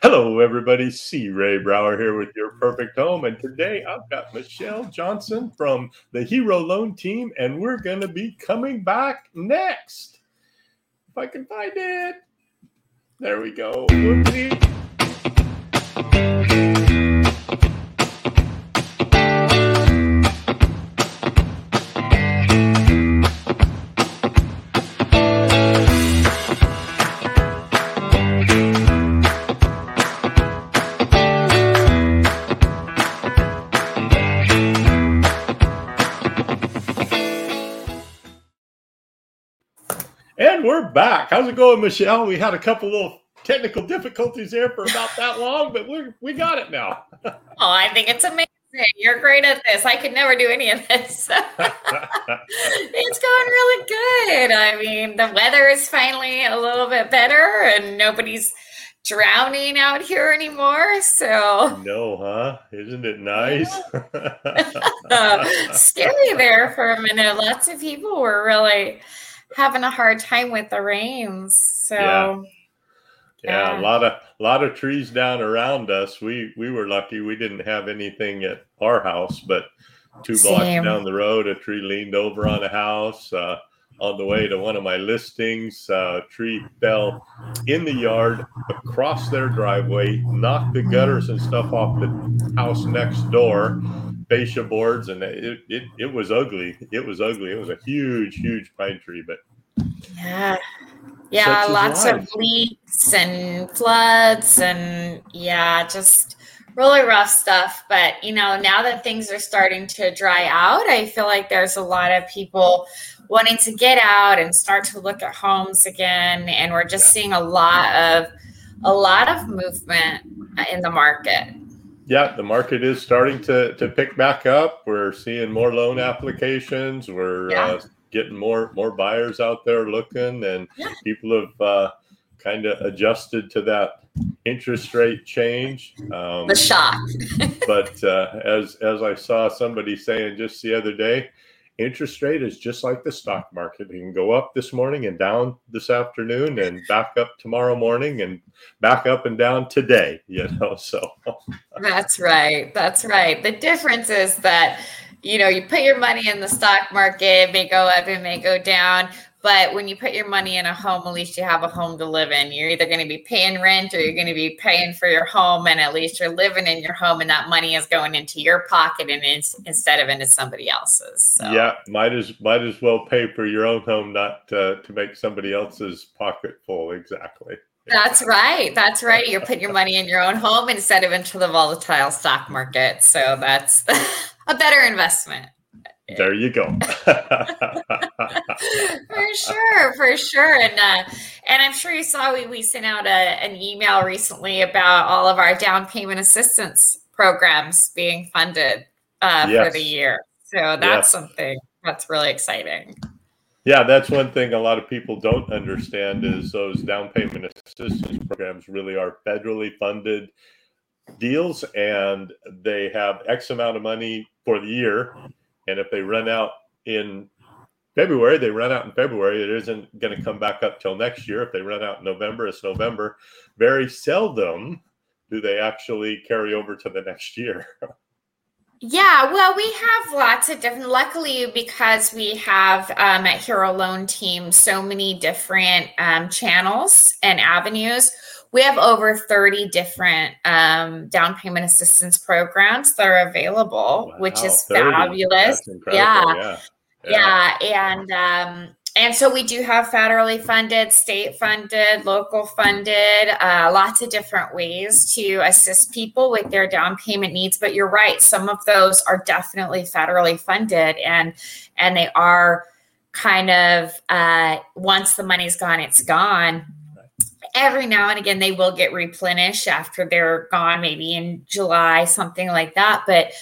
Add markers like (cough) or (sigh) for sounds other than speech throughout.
Hello, everybody. C. Ray Brower here with your perfect home. And today I've got Michelle Johnson from the Hero Loan Team, and we're going to be coming back next. If I can find it. There we go. Whoopsie. We're back. How's it going, Michelle? We had a couple little technical difficulties there for about that long, but we we got it now. (laughs) oh, I think it's amazing. You're great at this. I could never do any of this. (laughs) it's going really good. I mean, the weather is finally a little bit better and nobody's drowning out here anymore. So no, huh? Isn't it nice? (laughs) uh, scary there for a minute. Lots of people were really having a hard time with the rains. So yeah. Yeah, yeah, a lot of a lot of trees down around us. We we were lucky we didn't have anything at our house, but two blocks Same. down the road, a tree leaned over on a house. Uh, on the way to one of my listings, uh, tree fell in the yard across their driveway, knocked the gutters and stuff off the house next door fascia boards, and it, it it was ugly. It was ugly. It was a huge, huge pine tree, but yeah, yeah, lots life. of leaks and floods, and yeah, just really rough stuff. But you know, now that things are starting to dry out, I feel like there's a lot of people wanting to get out and start to look at homes again, and we're just yeah. seeing a lot of a lot of movement in the market yeah, the market is starting to to pick back up. We're seeing more loan applications. We're yeah. uh, getting more more buyers out there looking, and yeah. people have uh, kind of adjusted to that interest rate change. Um, the shock. (laughs) but uh, as as I saw somebody saying just the other day, interest rate is just like the stock market. It can go up this morning and down this afternoon and back up tomorrow morning and back up and down today, you know. (laughs) So That's right. That's right. The difference is that you know, you put your money in the stock market, it may go up, it may go down. But when you put your money in a home, at least you have a home to live in. You're either going to be paying rent or you're going to be paying for your home, and at least you're living in your home, and that money is going into your pocket and instead of into somebody else's. So. Yeah, might as might as well pay for your own home, not uh, to make somebody else's pocket full. Exactly. That's right. That's right. You're putting your money in your own home instead of into the volatile stock market. So that's (laughs) a better investment. There you go. (laughs) for sure, for sure, and uh, and I'm sure you saw we we sent out a, an email recently about all of our down payment assistance programs being funded uh, yes. for the year. So that's yes. something that's really exciting. Yeah, that's one thing a lot of people don't understand is those down payment assistance programs really are federally funded deals and they have X amount of money for the year and if they run out in February, they run out in February. It isn't going to come back up till next year. If they run out in November, it's November. Very seldom do they actually carry over to the next year. (laughs) Yeah, well, we have lots of different. Luckily, because we have um, at Hero Loan Team so many different um, channels and avenues, we have over 30 different um, down payment assistance programs that are available, wow, which is 30. fabulous. Yeah. yeah. yeah. Yeah. And um, and so we do have federally funded, state funded, local funded, uh, lots of different ways to assist people with their down payment needs. But you're right, some of those are definitely federally funded, and and they are kind of uh, once the money's gone, it's gone every now and again they will get replenished after they're gone maybe in july something like that. But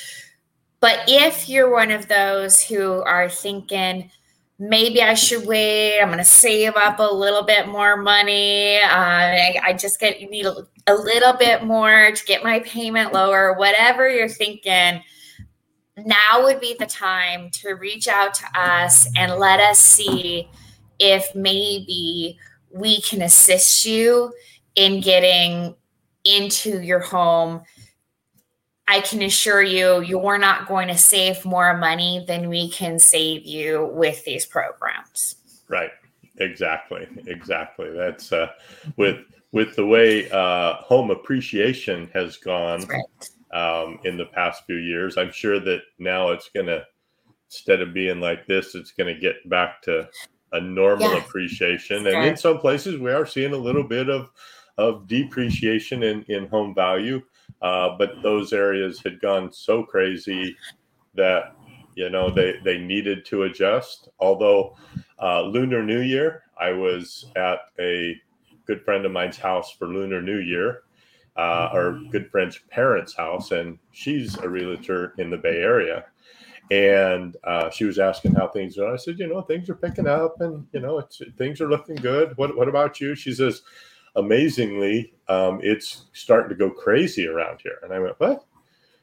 but if you're one of those who are thinking maybe i should wait. I'm going to save up a little bit more money. Uh, I, I, just get need a, a little bit more to get my payment lower whatever you're thinking now would be the time to reach out to us and let us see if maybe we can assist you in getting into your home, I can assure you, you're not going to save more money than we can save you with these programs. Right. Exactly. Exactly. That's uh, with with the way uh, home appreciation has gone right. um, in the past few years. I'm sure that now it's going to instead of being like this, it's going to get back to a normal yeah. appreciation. And in some places, we are seeing a little bit of of depreciation in in home value. Uh, but those areas had gone so crazy that you know they they needed to adjust. Although uh, Lunar New Year, I was at a good friend of mine's house for Lunar New Year, uh, our good friend's parents' house, and she's a realtor in the Bay Area. And uh, she was asking how things are. I said, you know, things are picking up, and you know, it's things are looking good. What What about you? She says, amazingly, um, it's starting to go crazy around here. And I went, what?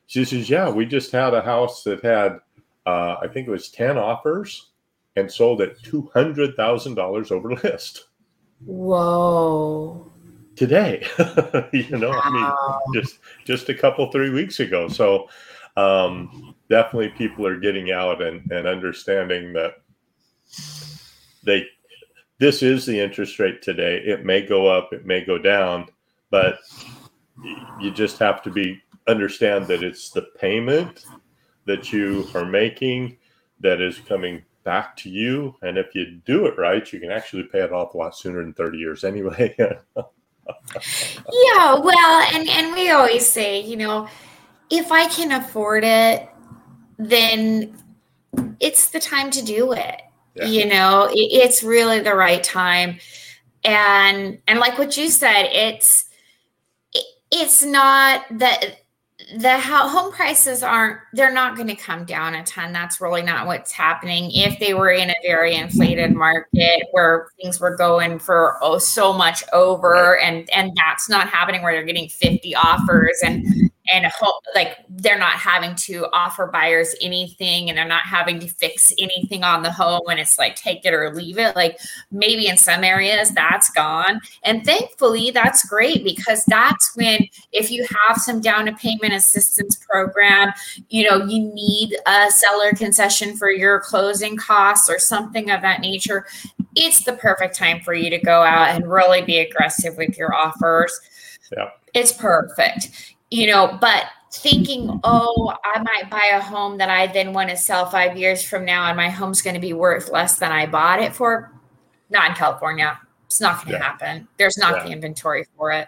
She says, yeah, we just had a house that had, uh, I think it was 10 offers and sold at $200,000 over list. Whoa. Today, (laughs) you know, wow. I mean, just, just a couple, three weeks ago. So, um, definitely people are getting out and, and understanding that they this is the interest rate today. It may go up, it may go down, but you just have to be understand that it's the payment that you are making that is coming back to you. And if you do it right, you can actually pay it off a lot sooner than 30 years anyway. (laughs) yeah, well, and and we always say, you know, if I can afford it, then it's the time to do it. Yeah. You know, it, it's really the right time. And and like what you said, it's it, it's not that the home prices aren't they're not going to come down a ton that's really not what's happening if they were in a very inflated market where things were going for oh so much over and and that's not happening where they're getting 50 offers and and hope like they're not having to offer buyers anything and they're not having to fix anything on the home and it's like take it or leave it. Like maybe in some areas that's gone. And thankfully that's great because that's when if you have some down payment assistance program you know you need a seller concession for your closing costs or something of that nature it's the perfect time for you to go out and really be aggressive with your offers. Yeah. It's perfect you know, but thinking, oh, I might buy a home that I then want to sell five years from now, and my home's going to be worth less than I bought it for. Not in California. It's not going to yeah. happen. There's not yeah. the inventory for it.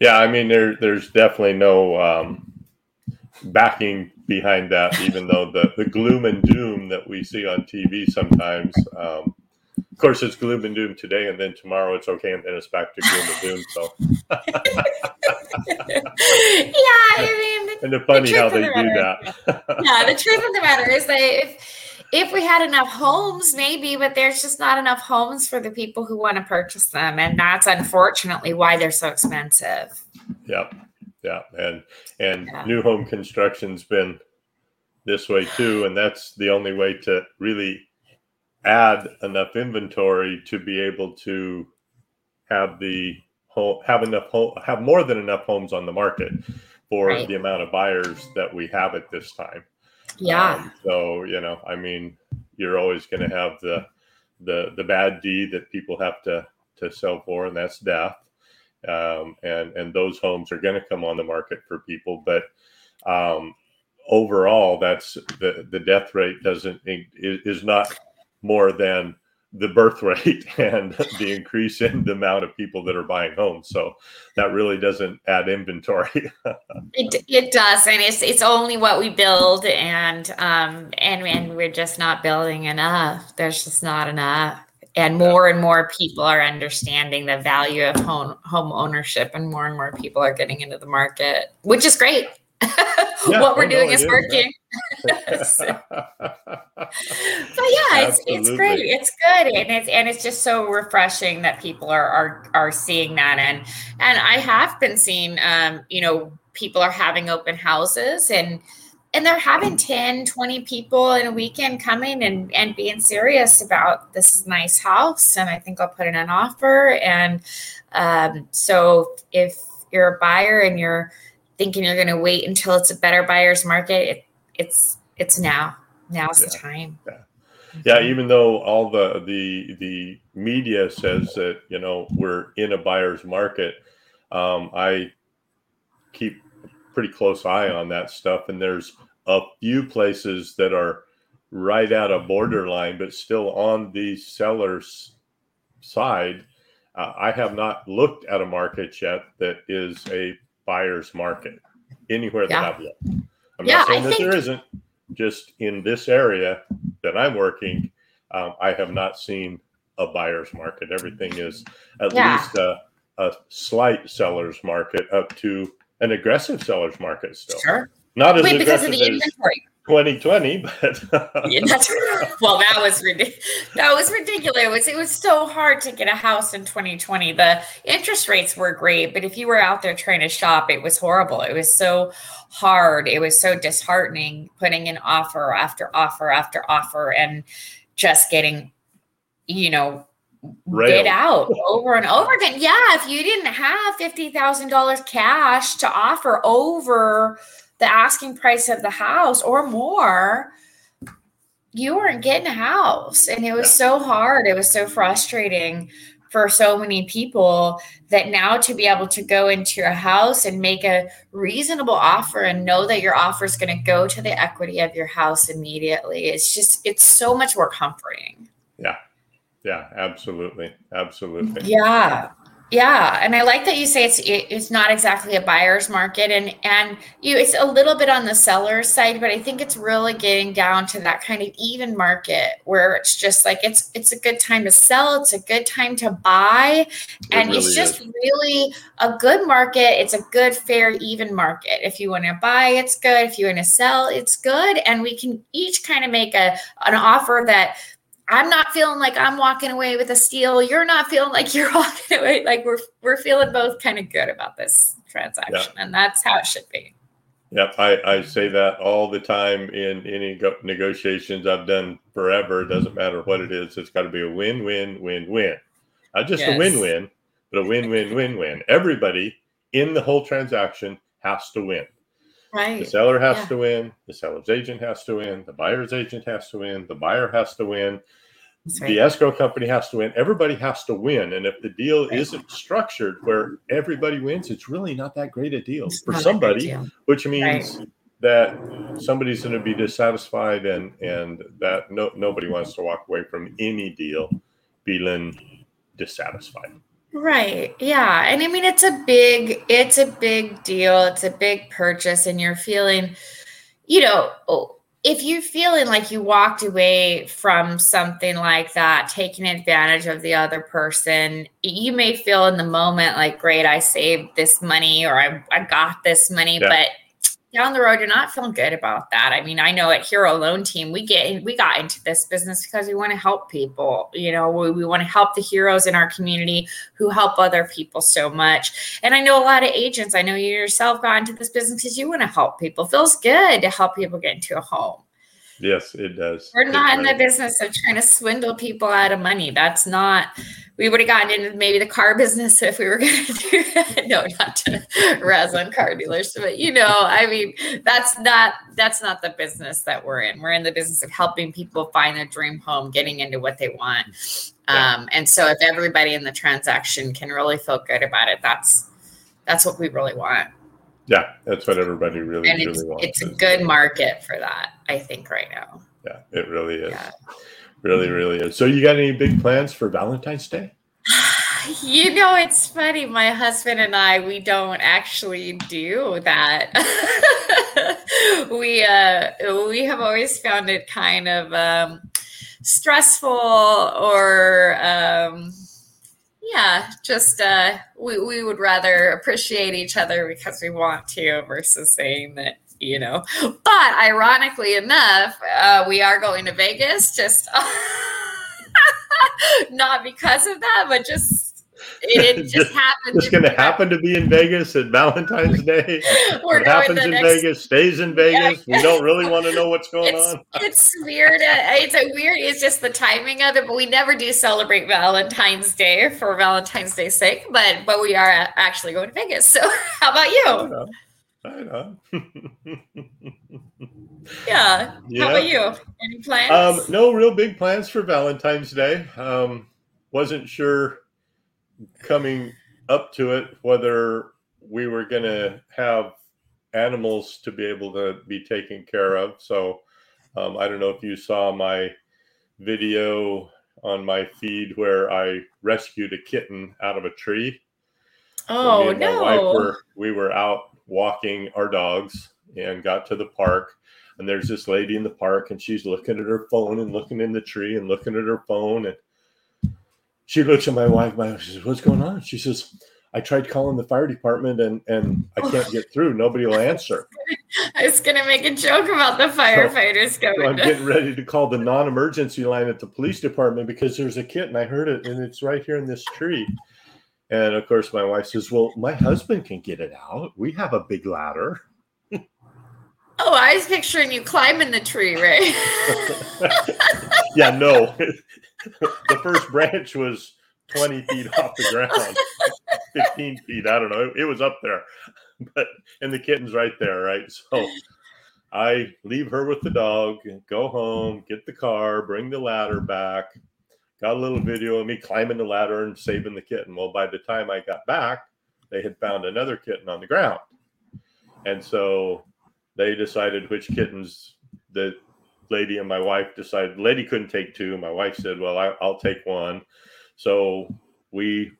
Yeah, I mean, there, there's definitely no um, backing behind that, even though the, the gloom and doom that we see on TV sometimes um, of course, it's gloom and doom today, and then tomorrow it's okay, and then it's back to gloom and doom. So, (laughs) yeah, I mean, (laughs) and the funny the how they the do that. (laughs) yeah, the truth of the matter is that if if we had enough homes, maybe, but there's just not enough homes for the people who want to purchase them, and that's unfortunately why they're so expensive. Yep, yeah, and and yeah. new home construction's been this way too, and that's the only way to really add enough inventory to be able to have the home have enough home have more than enough homes on the market for right. the amount of buyers that we have at this time. Yeah. Um, so you know, I mean, you're always going to have the the the bad deed that people have to to sell for, and that's death. Um, and and those homes are going to come on the market for people, but um, overall, that's the the death rate doesn't is not more than the birth rate (laughs) and the increase in the amount of people that are buying homes. So that really doesn't add inventory. (laughs) it, it does, and it's it's only what we build, and um and and we're just not building enough. There's just not enough. And more and more people are understanding the value of home home ownership, and more and more people are getting into the market, which is great. (laughs) yeah, what we're oh, doing no, is working. (laughs) so, but yeah, it's it's great. It's good, and it's and it's just so refreshing that people are are are seeing that, and and I have been seeing, um, you know, people are having open houses and and they're having 10 20 people in a weekend coming and and being serious about this nice house and i think i'll put in an offer and um, so if you're a buyer and you're thinking you're going to wait until it's a better buyer's market, it, it's it's now. Now's yeah. the time. Yeah. Yeah, even though all the the the media says that you know we're in a buyer's market, um, I keep pretty close eye on that stuff, and there's a few places that are right at a borderline, but still on the seller's side. Uh, I have not looked at a market yet that is a buyer's market anywhere yeah. that I've looked. I'm yeah, not saying I that think... there isn't. Just in this area that I'm working, um, I have not seen a buyer's market. Everything is at yeah. least a, a slight seller's market up to an aggressive seller's market still. Sure. Not as Wait, because of the inventory. 2020, but uh, yeah, (laughs) well, that was ridiculous. That was ridiculous. It was, it was so hard to get a house in 2020. The interest rates were great, but if you were out there trying to shop, it was horrible. It was so hard. It was so disheartening putting in offer after offer after offer and just getting, you know, Railed. out over and over again. Yeah, if you didn't have fifty thousand dollars cash to offer over the asking price of the house or more, you weren't getting a house. And it was so hard. It was so frustrating for so many people that now to be able to go into a house and make a reasonable offer and know that your offer is going to go to the equity of your house immediately it's just it's so much more comforting. Yeah. Yeah absolutely. Absolutely. Yeah yeah, and I like that you say it's it's not exactly a buyer's market, and and you it's a little bit on the seller's side, but I think it's really getting down to that kind of even market where it's just like it's it's a good time to sell, it's a good time to buy, it and really it's just is. really a good market. It's a good, fair, even market. If you want to buy, it's good. If you want to sell, it's good, and we can each kind of make a an offer that I'm not feeling like I'm walking away with a steal. You're not feeling like you're (laughs) walking away. Like we're we're feeling both kind of good about this transaction, and that's how it should be. Yep, I, I say that all the time in any go- negotiations I've done forever. It doesn't matter what it is. It's got to be a win, win, win, win. Not just yes. a win, win, but a win, win, win, win. Everybody in the whole transaction has to win. Right. The seller has yeah. to win. The seller's agent has to win. The buyer's agent has to win. The buyer has to win. Right. The escrow company has to win. Everybody has to win. And if the deal right. isn't structured where everybody wins, it's really not that great a deal it's for somebody, deal. which means right. that somebody's going to be dissatisfied and and that no nobody wants to walk away from any deal feeling dissatisfied. Right. Yeah. And I mean it's a big it's a big deal. It's a big purchase and you're feeling you know, oh, if you're feeling like you walked away from something like that, taking advantage of the other person, you may feel in the moment like, great, I saved this money or I, I got this money, yeah. but down the road, you're not feeling good about that. I mean, I know at Hero Loan Team, we get we got into this business because we want to help people. You know, we, we want to help the heroes in our community who help other people so much. And I know a lot of agents. I know you yourself got into this business because you want to help people. It feels good to help people get into a home. Yes, it does. We're not in the business of trying to swindle people out of money. That's not. We would have gotten into maybe the car business (laughs) if we were going to do that. No, not to razz on car dealers, but you know, I mean, that's not that's not the business that we're in. We're in the business of helping people find their dream home, getting into what they want. Yeah. Um, and so, if everybody in the transaction can really feel good about it, that's that's what we really want. Yeah, that's what everybody really, and really wants. It's a good market for that, I think, right now. Yeah, it really is. Yeah. Really, really is. So, you got any big plans for Valentine's Day? (sighs) You know, it's funny. My husband and I, we don't actually do that. (laughs) we uh, we have always found it kind of um, stressful or. Um, yeah, just uh, we we would rather appreciate each other because we want to versus saying that you know. But ironically enough, uh, we are going to Vegas just (laughs) not because of that, but just it, (laughs) just, just happened. It's going to happen to be in Vegas at Valentine's (laughs) Day. what happens in next... Vegas stays in Vegas. Yeah. We don't really want to know (laughs) what's going it's, on. It's weird. It's a weird. It's just the timing of it. But we never do celebrate Valentine's Day for Valentine's Day's sake. But but we are actually going to Vegas. So how about you? I know. yeah. yeah. How about you? Any plans? Um, no real big plans for Valentine's Day. Um, wasn't sure coming up to it whether we were going to have animals to be able to be taken care of. So um, I don't know if you saw my video on my feed where I rescued a kitten out of a tree. Oh so no! Were, we were out walking our dogs and got to the park. And there's this lady in the park, and she's looking at her phone and looking in the tree and looking at her phone. And she looks at my wife. My wife says, "What's going on?" She says, "I tried calling the fire department, and and I can't get through. Nobody will answer." (laughs) I was gonna make a joke about the firefighters so, coming. So I'm getting ready to call the non-emergency line at the police department because there's a kitten. I heard it, and it's right here in this tree. And of course, my wife says, Well, my husband can get it out. We have a big ladder. (laughs) Oh, I was picturing you climbing the tree, right? (laughs) yeah, no. The first branch was 20 feet off the ground, 15 feet. I don't know. It was up there. But, and the kitten's right there, right? So I leave her with the dog, go home, get the car, bring the ladder back, got a little video of me climbing the ladder and saving the kitten. Well, by the time I got back, they had found another kitten on the ground. And so they decided which kittens the lady and my wife decided. Lady couldn't take two. My wife said, Well, I, will take one. So we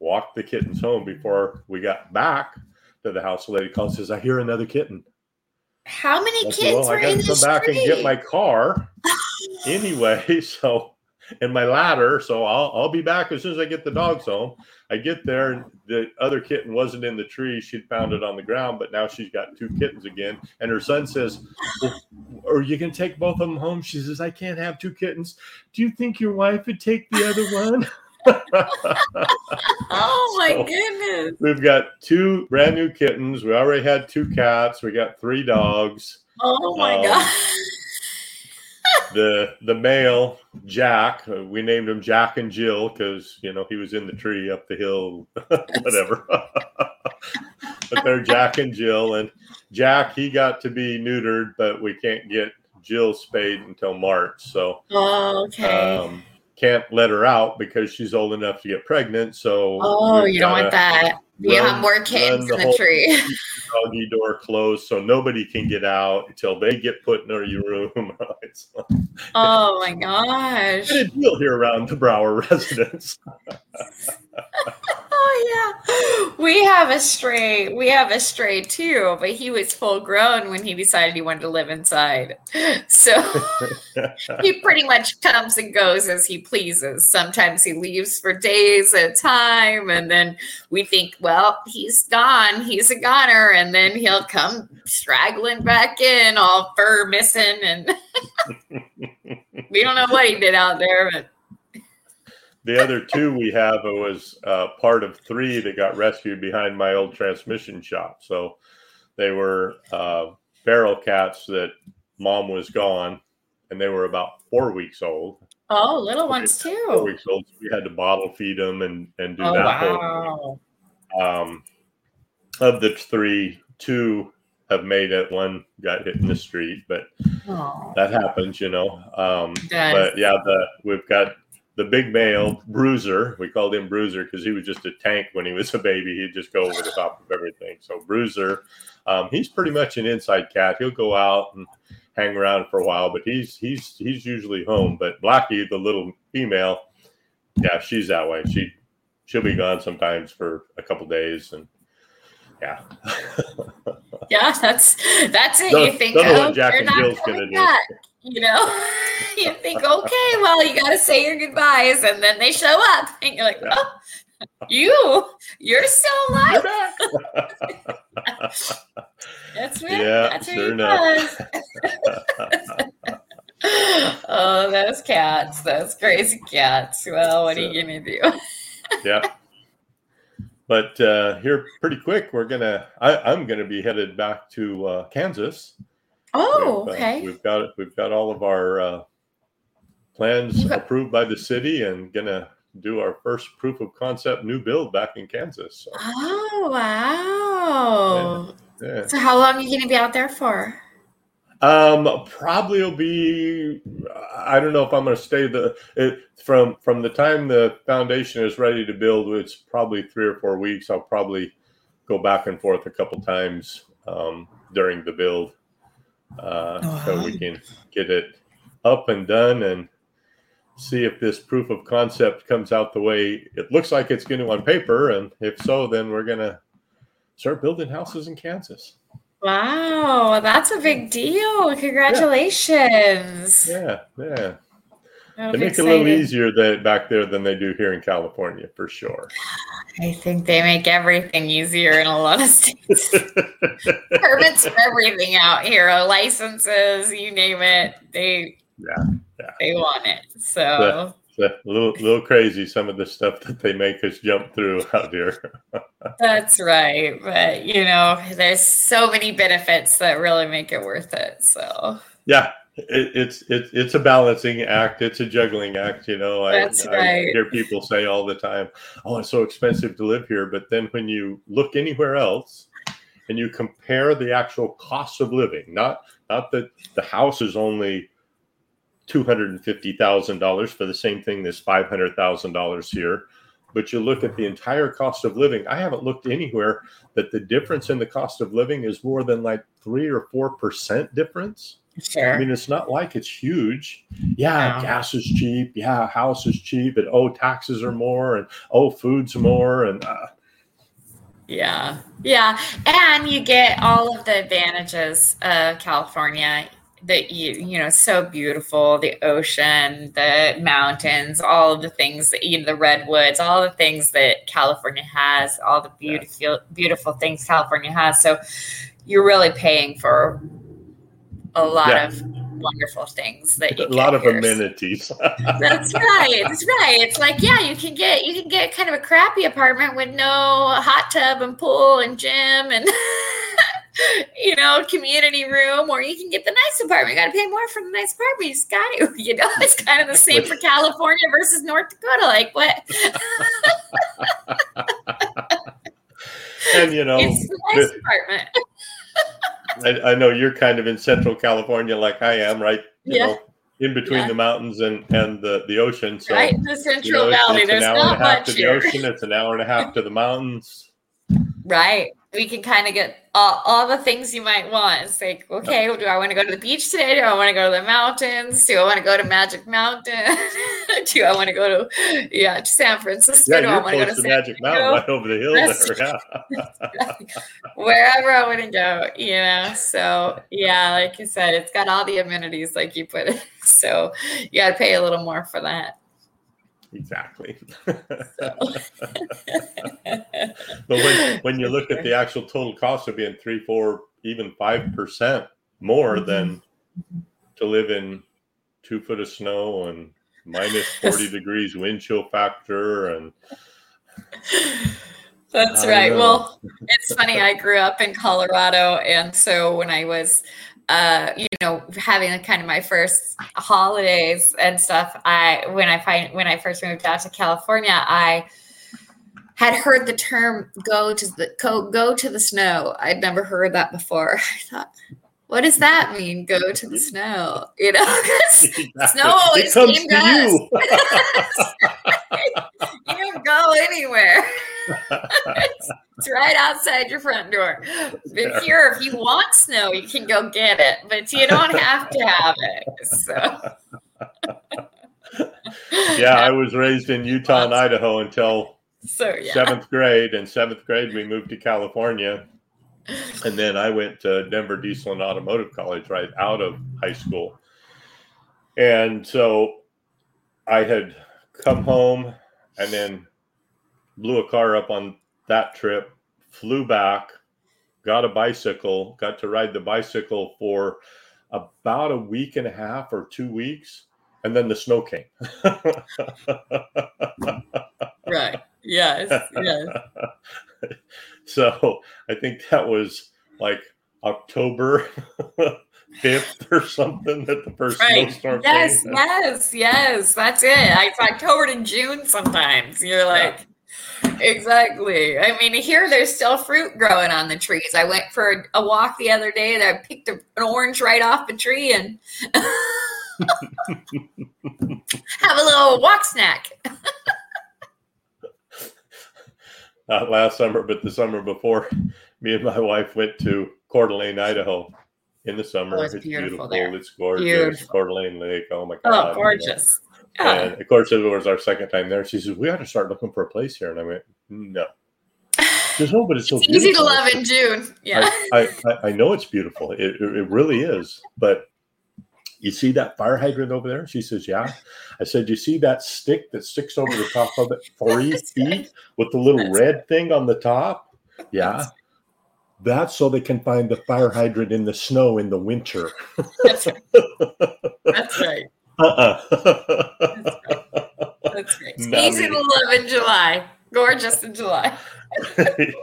walked the kittens home before we got back to the house. The lady calls says, I hear another kitten. How many kittens said, well, were I gotta in come back and get my car (laughs) anyway. (laughs) So and my ladder. So I'll I'll be back as soon as I get the dogs home. I get there and the other kitten wasn't in the tree. She'd found it on the ground, but now she's got two kittens again. And her son says, well, "Are you gonna take both of them home?" She says, "I can't have two kittens. Do you think your wife would take the other one?" (laughs) oh my so goodness. We've got two brand new kittens. We already had two cats. We got three dogs. Oh my um, god the the male Jack, uh, we named him Jack and Jill because you know he was in the tree up the hill, (laughs) whatever. (laughs) but they're Jack and Jill, and Jack he got to be neutered, but we can't get Jill spayed until March, so oh, okay. Um, can't let her out because she's old enough to get pregnant. So oh, you don't want that. You have more kids the in the tree. (laughs) Doggy door closed, so nobody can get out until they get put in their room. (laughs) oh my gosh! a deal here around the Brower (laughs) residence. oh yeah, we have a stray. We have a stray too, but he was full grown when he decided he wanted to live inside. So he pretty much comes and goes as he pleases. Sometimes he leaves for days at a time, and then we think, well, he's gone. He's a goner, and then he'll come straggling back in, all fur missing, and (laughs) we don't know what he did out there, but the other two we have was uh, part of three that got rescued behind my old transmission shop. So they were uh, feral cats that mom was gone, and they were about four weeks old. Oh, little ones too. Four weeks old. So we had to bottle feed them and and do oh, that. Wow. Um, of the three, two have made it. One got hit in the street, but Aww. that happens, you know. Um, but yeah, the we've got the big male Bruiser. We called him Bruiser because he was just a tank when he was a baby. He'd just go over the top of everything. So Bruiser, um, he's pretty much an inside cat. He'll go out and hang around for a while, but he's he's he's usually home. But Blackie, the little female, yeah, she's that way. She she'll be gone sometimes for a couple days and yeah. (laughs) yeah, that's that's it. You think, oh, Jack and Jill's gonna do. Back you know (laughs) you think okay well you got to say your goodbyes and then they show up and you're like oh you you're still alive (laughs) that's where yeah, that's where sure enough. oh those cats those crazy cats well what so, are you gonna do yeah but uh, here pretty quick, we're gonna. I, am gonna be headed back to uh, Kansas. Oh, we've, okay. Uh, we've got we've got all of our uh, plans got- approved by the city, and gonna do our first proof of concept new build back in Kansas. So. Oh wow! Yeah. yeah. So how long are you gonna be out there for? Um, probably will be. I don't know if I'm going to stay the it, from from the time the foundation is ready to build. It's probably three or four weeks. I'll probably go back and forth a couple times um, during the build, uh, oh, so we can get it up and done and see if this proof of concept comes out the way it looks like it's going to on paper. And if so, then we're going to start building houses in Kansas. Wow, that's a big deal. Congratulations. Yeah, yeah. They make excited. it a little easier that back there than they do here in California, for sure. I think they make everything easier in a lot of states. (laughs) Permits for everything out here, uh, licenses, you name it. They yeah, yeah. they want it. So a little, little crazy some of the stuff that they make us jump through out here. (laughs) That's right, but you know, there's so many benefits that really make it worth it. So yeah, it, it's it's it's a balancing act. It's a juggling act. You know, That's I, right. I hear people say all the time, "Oh, it's so expensive to live here," but then when you look anywhere else and you compare the actual cost of living, not not that the house is only $250,000 for the same thing that's $500,000 here. But you look at the entire cost of living. I haven't looked anywhere that the difference in the cost of living is more than like three or four percent difference. Sure. I mean, it's not like it's huge. Yeah, no. gas is cheap. Yeah, house is cheap. And oh, taxes are more. And oh, food's more. And uh, yeah, yeah, and you get all of the advantages of California that you you know so beautiful the ocean the mountains all of the things that you know the redwoods all the things that california has all the beautiful beautiful things california has so you're really paying for a lot yeah. of wonderful things that you a lot of here. amenities (laughs) that's right that's right it's like yeah you can get you can get kind of a crappy apartment with no hot tub and pool and gym and (laughs) (laughs) you know, community room, or you can get the nice apartment. You got to pay more for the nice apartment. You just got to, you know, it's kind of the same for California versus North Dakota. Like what? and you know, (laughs) it's the nice the, apartment. (laughs) I, I, know you're kind of in Central California, like I am, right? You yeah. know, in between yeah. the mountains and and the the ocean. So right in the Central you know, Valley, it's, it's there's not much to here. the ocean. It's an hour and a half to the mountains. Right we can kind of get all, all the things you might want. It's like, okay, do I want to go to the beach today? Do I want to go to the mountains? Do I want to go to Magic Mountain? (laughs) do I want to go to yeah San Francisco? Yeah, do you're I want to go to Magic Mountain right over the hill there. Yeah. (laughs) Wherever I want to go, you know. So yeah, like you said, it's got all the amenities, like you put it. (laughs) So you got to pay a little more for that. Exactly. (laughs) but when, when you (laughs) look at the actual total cost of being three, four, even five percent more mm-hmm. than to live in two foot of snow and minus (laughs) 40 degrees wind chill factor and (sighs) that's right. Well, it's funny. I grew up in Colorado, and so when I was uh, you know, having kind of my first holidays and stuff, I when I find when I first moved out to California, I had heard the term "go to the go, go to the snow." I'd never heard that before. (laughs) I thought, what does that (laughs) mean? Go to the snow, you know? (laughs) (laughs) Exactly. Snow always came to you. you don't go anywhere. it's, it's, right outside your front door. But here, if you want snow, you can go get it, but you don't have to have it. So. yeah, I was raised in Utah and Idaho until so, yeah. seventh grade. In seventh grade, we moved to California and then I went to Denver Diesel and Automotive College right out of high school. And so I had come home and then blew a car up on that trip, flew back, got a bicycle, got to ride the bicycle for about a week and a half or two weeks, and then the snow came. (laughs) right Yes, yes. (laughs) so I think that was like October (laughs) 5th or something that the first right. snowstorm Yes, came. yes, yes. That's it. It's October to June sometimes. You're like, yeah. exactly. I mean, here there's still fruit growing on the trees. I went for a walk the other day and I picked an orange right off the tree and (laughs) have a little walk snack. Not last summer, but the summer before, (laughs) me and my wife went to Coeur d'Alene, Idaho in the summer. Oh, it's, it's, beautiful, beautiful It's gorgeous. Beautiful. Coeur d'Alene Lake. Oh my oh, God. Oh, gorgeous. Yeah. And of course, it was our second time there. She says, We ought to start looking for a place here. And I went, No. (sighs) There's no, but it's so beautiful. it's easy to love in June. Yeah. I, I, I know it's beautiful. It, it really is. But you see that fire hydrant over there? She says, Yeah. I said, You see that stick that sticks over the top of it (laughs) three feet with the little That's red thing on the top? Yeah. That's so they can find the fire hydrant in the snow in the winter. That's right. That's right. (laughs) Uh-uh. That's right. That's right. (laughs) Easy to love in July. Gorgeous in July.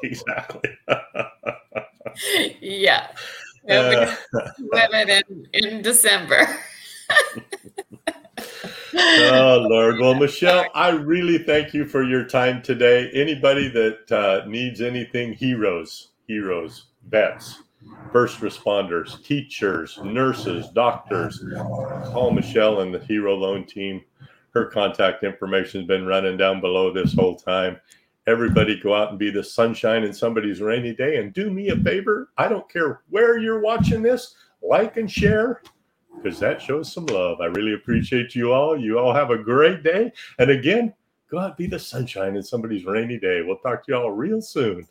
exactly. yeah. Uh, (laughs) women in, in December. (laughs) oh Lord. Well, (laughs) Michelle, I really thank you for your time today. Anybody that uh, needs anything, heroes, heroes, vets, first responders, teachers, nurses, doctors, call Michelle and the Hero Loan team. Her contact information has been running down below this whole time. Everybody go out and be the sunshine in somebody's rainy day. And do me a favor. I don't care where you're watching this, like and share because that shows some love. I really appreciate you all. You all have a great day. And again, go out and be the sunshine in somebody's rainy day. We'll talk to you all real soon.